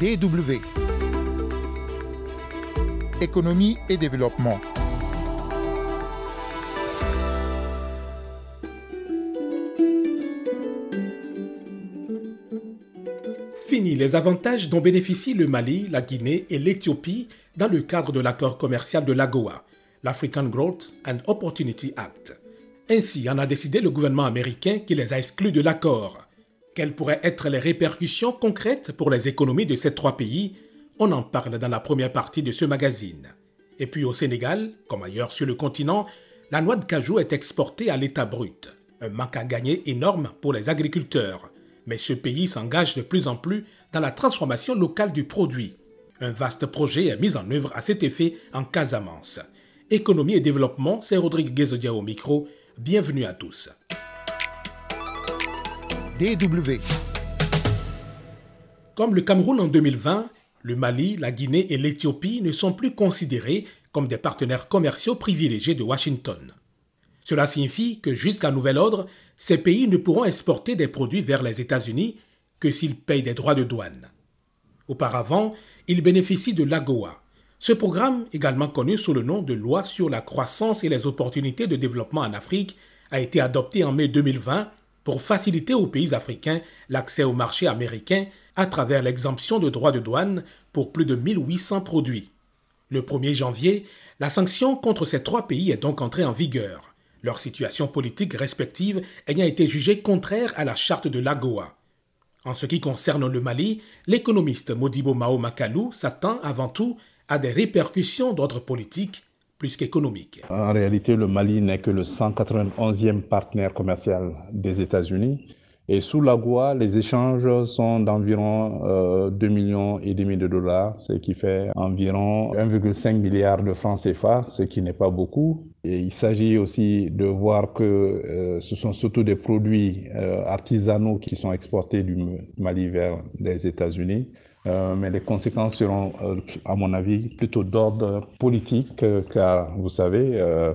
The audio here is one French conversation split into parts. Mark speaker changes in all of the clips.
Speaker 1: DW. Économie et développement.
Speaker 2: Fini les avantages dont bénéficient le Mali, la Guinée et l'Éthiopie dans le cadre de l'accord commercial de l'AGOA, l'African Growth and Opportunity Act. Ainsi en a décidé le gouvernement américain qui les a exclus de l'accord. Quelles pourraient être les répercussions concrètes pour les économies de ces trois pays? On en parle dans la première partie de ce magazine. Et puis au Sénégal, comme ailleurs sur le continent, la noix de cajou est exportée à l'état brut. Un manque à gagner énorme pour les agriculteurs. Mais ce pays s'engage de plus en plus dans la transformation locale du produit. Un vaste projet est mis en œuvre à cet effet en Casamance. Économie et développement, c'est Rodrigue Guézodia au micro. Bienvenue à tous.
Speaker 1: DW.
Speaker 2: Comme le Cameroun en 2020, le Mali, la Guinée et l'Éthiopie ne sont plus considérés comme des partenaires commerciaux privilégiés de Washington. Cela signifie que jusqu'à nouvel ordre, ces pays ne pourront exporter des produits vers les États-Unis que s'ils payent des droits de douane. Auparavant, ils bénéficient de l'AGOA. Ce programme, également connu sous le nom de Loi sur la croissance et les opportunités de développement en Afrique, a été adopté en mai 2020 pour faciliter aux pays africains l'accès au marché américain à travers l'exemption de droits de douane pour plus de 1800 produits. Le 1er janvier, la sanction contre ces trois pays est donc entrée en vigueur, leur situation politique respective ayant été jugée contraire à la charte de l'AGOA. En ce qui concerne le Mali, l'économiste Modibo Mao Makalou s'attend avant tout à des répercussions d'ordre politique plus qu'économique.
Speaker 3: En réalité, le Mali n'est que le 191e partenaire commercial des États-Unis. Et sous l'AGOA, les échanges sont d'environ euh, 2 millions et demi de dollars, ce qui fait environ 1,5 milliard de francs CFA, ce qui n'est pas beaucoup. Et il s'agit aussi de voir que euh, ce sont surtout des produits euh, artisanaux qui sont exportés du Mali vers les États-Unis. Euh, mais les conséquences seront, euh, à mon avis, plutôt d'ordre politique, car vous savez, euh,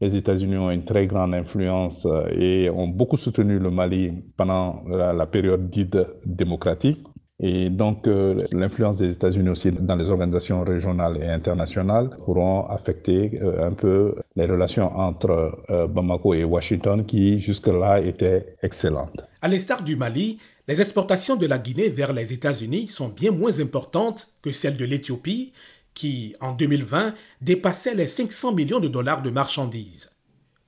Speaker 3: les États-Unis ont une très grande influence et ont beaucoup soutenu le Mali pendant la, période dite démocratique. Et donc, l'influence des États-Unis aussi dans les organisations régionales et internationales pourront affecter un peu les relations entre Bamako et Washington qui jusque-là étaient excellentes.
Speaker 2: À l'instar du Mali, les exportations de la Guinée vers les États-Unis sont bien moins importantes que celles de l'Éthiopie, qui, en 2020, dépassait les 500 millions de dollars de marchandises.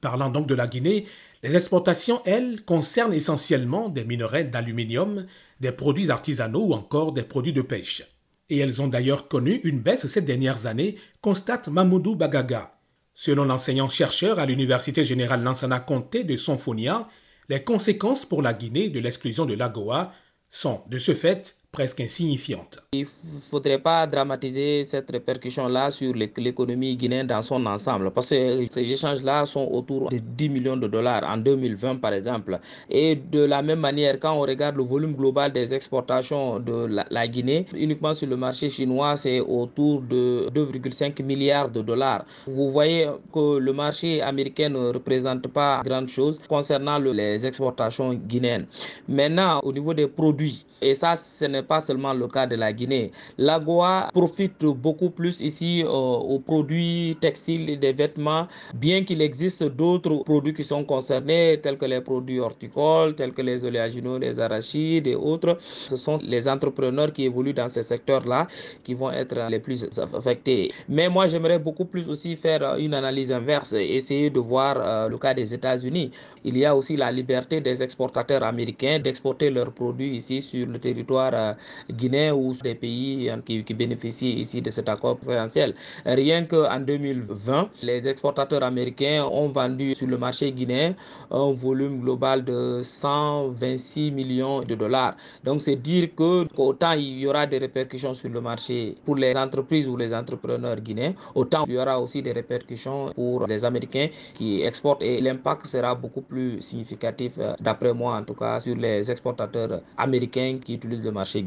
Speaker 2: Parlant donc de la Guinée, les exportations, elles, concernent essentiellement des minerais d'aluminium, des produits artisanaux ou encore des produits de pêche. Et elles ont d'ailleurs connu une baisse ces dernières années, constate Mamoudou Bagaga. Selon l'enseignant-chercheur à l'Université générale Lansana Conté de Sonfonia, les conséquences pour la Guinée de l'exclusion de l'AGOA sont, de ce fait, presque insignifiantes.
Speaker 4: Il ne faudrait pas dramatiser cette répercussion-là sur l'économie guinéenne dans son ensemble, parce que ces échanges-là sont autour de 10 millions de dollars en 2020, par exemple. Et de la même manière, quand on regarde le volume global des exportations de la, Guinée, uniquement sur le marché chinois, c'est autour de 2,5 milliards de dollars. Vous voyez que le marché américain ne représente pas grand chose concernant le, les exportations guinéennes. Maintenant, au niveau des produits, et ça, ce n'est pas seulement le cas de la Guinée. L'AGOA profite beaucoup plus ici euh, aux produits textiles et des vêtements, bien qu'il existe d'autres produits qui sont concernés, tels que les produits horticoles, tels que les oléagineux, les arachides et autres. Ce sont les entrepreneurs qui évoluent dans ces secteurs-là qui vont être les plus affectés. Mais moi, j'aimerais beaucoup plus aussi faire une analyse inverse, essayer de voir euh, le cas des États-Unis. Il y a aussi la liberté des exportateurs américains d'exporter leurs produits ici sur le territoire euh, guinéen ou des pays qui, qui, bénéficient ici de cet accord préférentiel. Rien qu'en 2020, les exportateurs américains ont vendu sur le marché guinéen un volume global de 126 millions de dollars. Donc c'est dire que autant il y aura des répercussions sur le marché pour les entreprises ou les entrepreneurs guinéens, autant il y aura aussi des répercussions pour les Américains qui exportent et l'impact sera beaucoup plus significatif, d'après moi en tout cas, sur les exportateurs américains qui utilisent le marché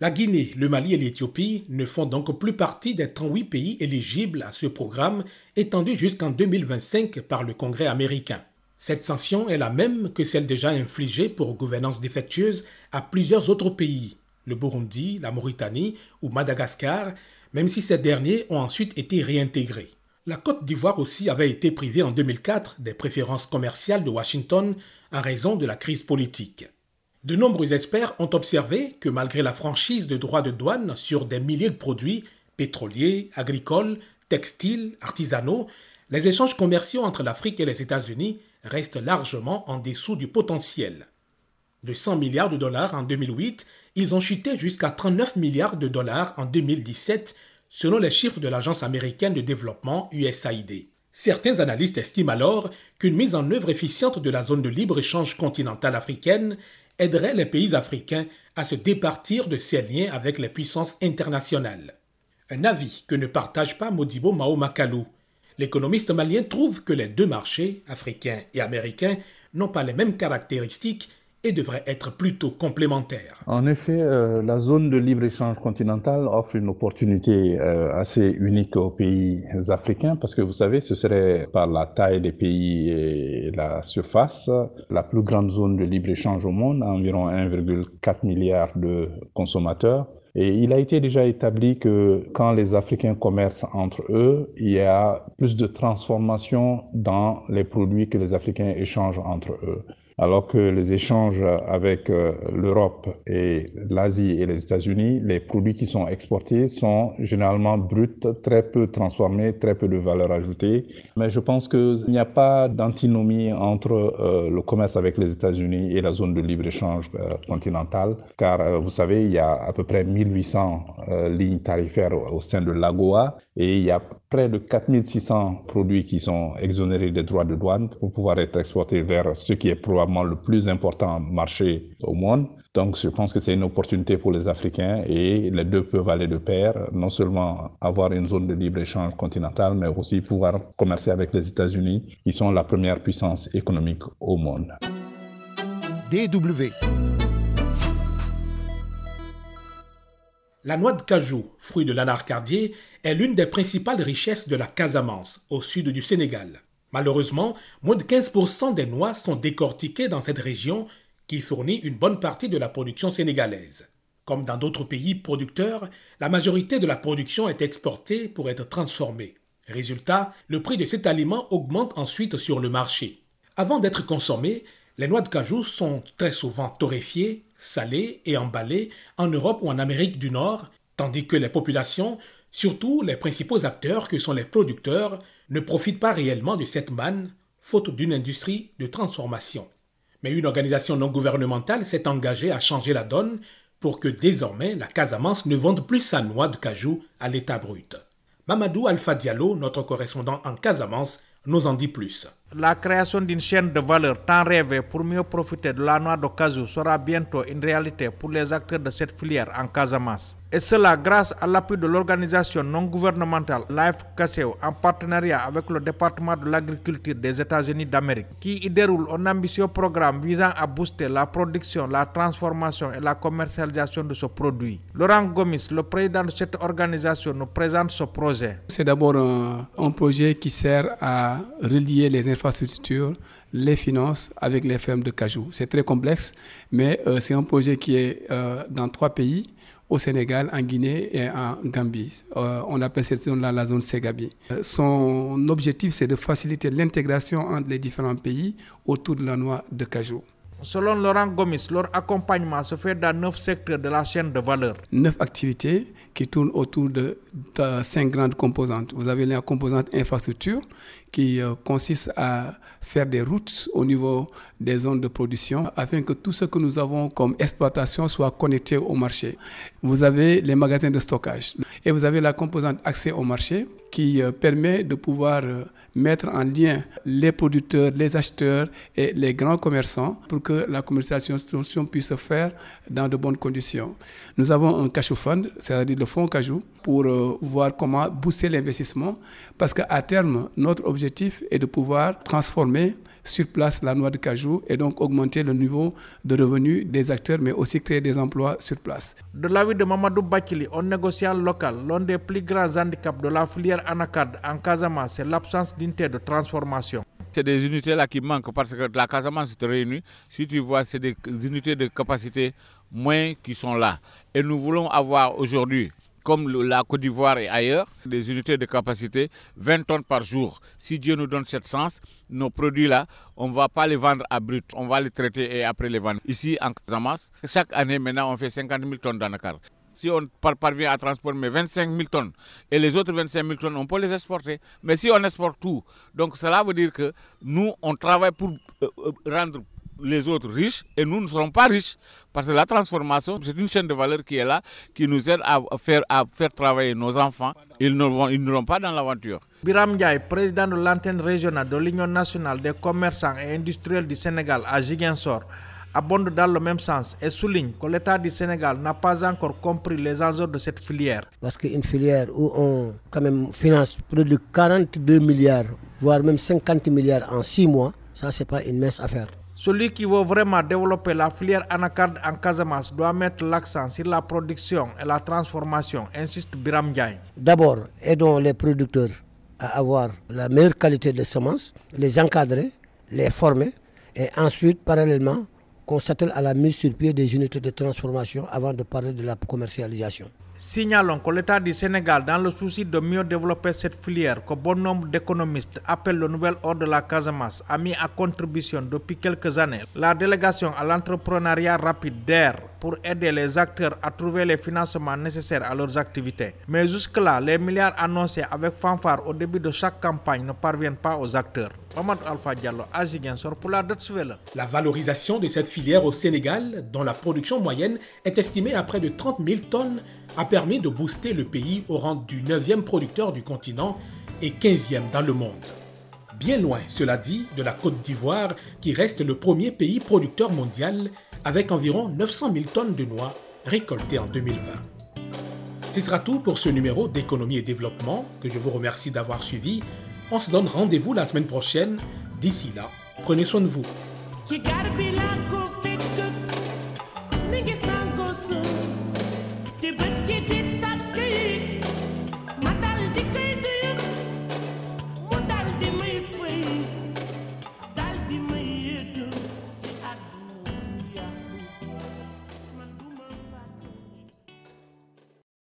Speaker 2: La Guinée, le Mali et l'Éthiopie ne font donc plus partie des 38 pays éligibles à ce programme étendu jusqu'en 2025 par le Congrès américain. Cette sanction est la même que celle déjà infligée pour gouvernance défectueuse à plusieurs autres pays. le Burundi, la Mauritanie ou Madagascar, même si ces derniers ont ensuite été réintégrés. La Côte d'Ivoire aussi avait été privée en 2004 des préférences commerciales de Washington en raison de la crise politique. De nombreux experts ont observé que malgré la franchise de droits de douane sur des milliers de produits pétroliers, agricoles, textiles, artisanaux, les échanges commerciaux entre l'Afrique et les États-Unis restent largement en dessous du potentiel. De 100 milliards de dollars en 2008, ils ont chuté jusqu'à 39 milliards de dollars en 2017, selon les chiffres de l'Agence américaine de développement USAID. Certains analystes estiment alors qu'une mise en œuvre efficiente de la zone de libre-échange continentale africaine aiderait les pays africains à se départir de ces liens avec les puissances internationales. Un avis que ne partage pas Modibo Mao Makalou. L'économiste malien trouve que les deux marchés, africains et américains, n'ont pas les mêmes caractéristiques et devraient être plutôt complémentaires.
Speaker 3: En effet, euh, la zone de libre-échange continentale offre une opportunité euh, assez unique aux pays africains parce que vous savez, ce serait par la taille des pays et la surface la plus grande zone de libre-échange au monde, environ 1,4 milliard de consommateurs. Et il a été déjà établi que quand les Africains commercent entre eux, il y a plus de transformation dans les produits que les Africains échangent entre eux alors que les échanges avec euh, l'Europe et l'Asie et les États-Unis, les produits qui sont exportés sont généralement bruts, très peu transformés, très peu de valeur ajoutée. Mais je pense qu'il n'y a pas d'antinomie entre euh, le commerce avec les États-Unis et la zone de libre-échange euh, continentale, car vous savez, il y a à peu près 1800 lignes tarifaires au sein de l'AGOA et il y a près de 4600 produits qui sont exonérés des droits de douane pour pouvoir être exportés vers ce qui est probablement le plus important marché au monde. Donc je pense que c'est une opportunité pour les Africains et les deux peuvent aller de pair, non seulement avoir une zone de libre-échange continentale, mais aussi pouvoir commercer avec les États-Unis, qui sont la première puissance économique au monde.
Speaker 1: DW
Speaker 2: La noix de cajou, fruit de l'anarcardier, est l'une des principales richesses de la Casamance, au sud du Sénégal. Malheureusement, moins de 15% des noix sont décortiquées dans cette région qui fournit une bonne partie de la production sénégalaise. Comme dans d'autres pays producteurs, la majorité de la production est exportée pour être transformée. Résultat, le prix de cet aliment augmente ensuite sur le marché. Avant d'être consommées, les noix de cajou sont très souvent torréfiées, salées et emballées en Europe ou en Amérique du Nord, tandis que les populations, surtout les principaux acteurs que sont les producteurs, ne profitent pas réellement de cette manne, faute d'une industrie de transformation. Mais une organisation non gouvernementale s'est engagée à changer la donne pour que désormais la Casamance ne vende plus sa noix de cajou à l'état brut. Mamadou Alpha Diallo, notre correspondant en Casamance, nous en dit plus.
Speaker 5: La création d'une chaîne de valeur tant rêvée pour mieux profiter de la noix de sera bientôt une réalité pour les acteurs de cette filière en Casamance. Et cela grâce à l'appui de l'organisation non gouvernementale Life Caseo en partenariat avec le département de l'agriculture des États-Unis d'Amérique, qui y déroule un ambitieux programme visant à booster la production, la transformation et la commercialisation de ce produit. Laurent Gomis, le président de cette organisation, nous présente ce projet.
Speaker 6: C'est d'abord un, un projet qui sert à relier les infrastructures, les finances avec les fermes de cajou. C'est très complexe, mais euh, c'est un projet qui est euh, dans trois pays au Sénégal, en Guinée et en Gambie. Euh, on appelle cette zone-là la zone Segabi. son objectif, c'est de faciliter l'intégration entre les différents pays autour de la noix de cajou.
Speaker 5: Selon Laurent Gomis, leur accompagnement se fait dans neuf secteurs de la chaîne de valeur.
Speaker 6: Neuf activités qui tournent autour de, cinq grandes composantes. Vous avez la composante infrastructure qui euh, consiste à faire des routes au niveau des zones de production afin que tout ce que nous avons comme exploitation soit connecté au marché. Vous avez les magasins de stockage et vous avez la composante accès au marché qui euh, permet de pouvoir euh, mettre en lien les producteurs, les acheteurs et les grands commerçants pour que la commercialisation puisse se faire dans de bonnes conditions. Nous avons un cachou fund, c'est-à-dire le fonds cajou, pour euh, voir comment booster l'investissement parce qu'à terme, notre objectif est de pouvoir transformer sur place la noix de cajou et donc augmenter le niveau de revenus des acteurs, mais aussi créer des emplois sur place.
Speaker 5: De l'avis de Mamadou Bakili, un négociant local, l'un des plus grands handicaps de la filière anacarde en Casamance, c'est l'absence d'unité de transformation.
Speaker 7: C'est des unités là qui manquent parce que la Casamance se réunit. Si tu vois, c'est des unités de capacité moins qui sont là. Et nous voulons avoir aujourd'hui comme la Côte d'Ivoire et ailleurs, des unités de capacité 20 tonnes par jour. Si Dieu nous donne cette chance, nos produits-là, on ne va pas les vendre à brut, on va les traiter et après les vendre. Ici, en Casamance, chaque année, maintenant, on fait 50 000 tonnes d'anacar. Si on parvient à transporter 25 000 tonnes et les autres 25 000 tonnes, on peut les exporter. Mais si on exporte tout, donc cela veut dire que nous, on travaille pour euh, euh, rendre les autres riches et nous ne serons pas riches parce que la transformation, c'est une chaîne de valeur qui est là, qui nous aide à faire, à faire travailler nos enfants. Ils ne vont, ils n'iront pas dans l'aventure.
Speaker 5: Biram Ndiaye, président de l'antenne régionale de l'Union nationale des commerçants et industriels du Sénégal à Jiguensor, abonde dans le même sens et souligne que l'État du Sénégal n'a pas encore compris les enjeux de cette filière.
Speaker 8: Parce qu'une filière où on quand même finance plus de 42 milliards, voire même 50 milliards en 6 mois, ça c'est pas une mince affaire.
Speaker 5: Celui qui veut vraiment développer la filière anacarde en Casamance doit mettre l'accent sur la production et la transformation, insiste Biram Ndiaye.
Speaker 8: D'abord, aidons les producteurs à avoir la meilleure qualité de semences, les encadrer, les former et ensuite, parallèlement, qu'on s'attelle à la mise sur pied des unités de transformation avant de parler de la commercialisation.
Speaker 5: Signalons que l'État du Sénégal, dans le souci de mieux développer cette filière, que bon nombre d'économistes appellent le nouvel ordre de la Casamance, a mis à contribution depuis quelques années la délégation à l'entrepreneuriat rapide d'AIR pour aider les acteurs à trouver les financements nécessaires à leurs activités. Mais jusque-là, les milliards annoncés avec fanfare au début de chaque campagne ne parviennent pas aux acteurs. La
Speaker 2: La valorisation de cette filière au Sénégal, dont la production moyenne est estimée à près de 30 000 tonnes, a permis de booster le pays au rang du 9e producteur du continent et 15e dans le monde. Bien loin, cela dit, de la Côte d'Ivoire qui reste le premier pays producteur mondial avec environ 900 000 tonnes de noix récoltées en 2020. Ce sera tout pour ce numéro d'économie et développement que je vous remercie d'avoir suivi. On se donne rendez-vous la semaine prochaine. D'ici là, prenez soin de vous.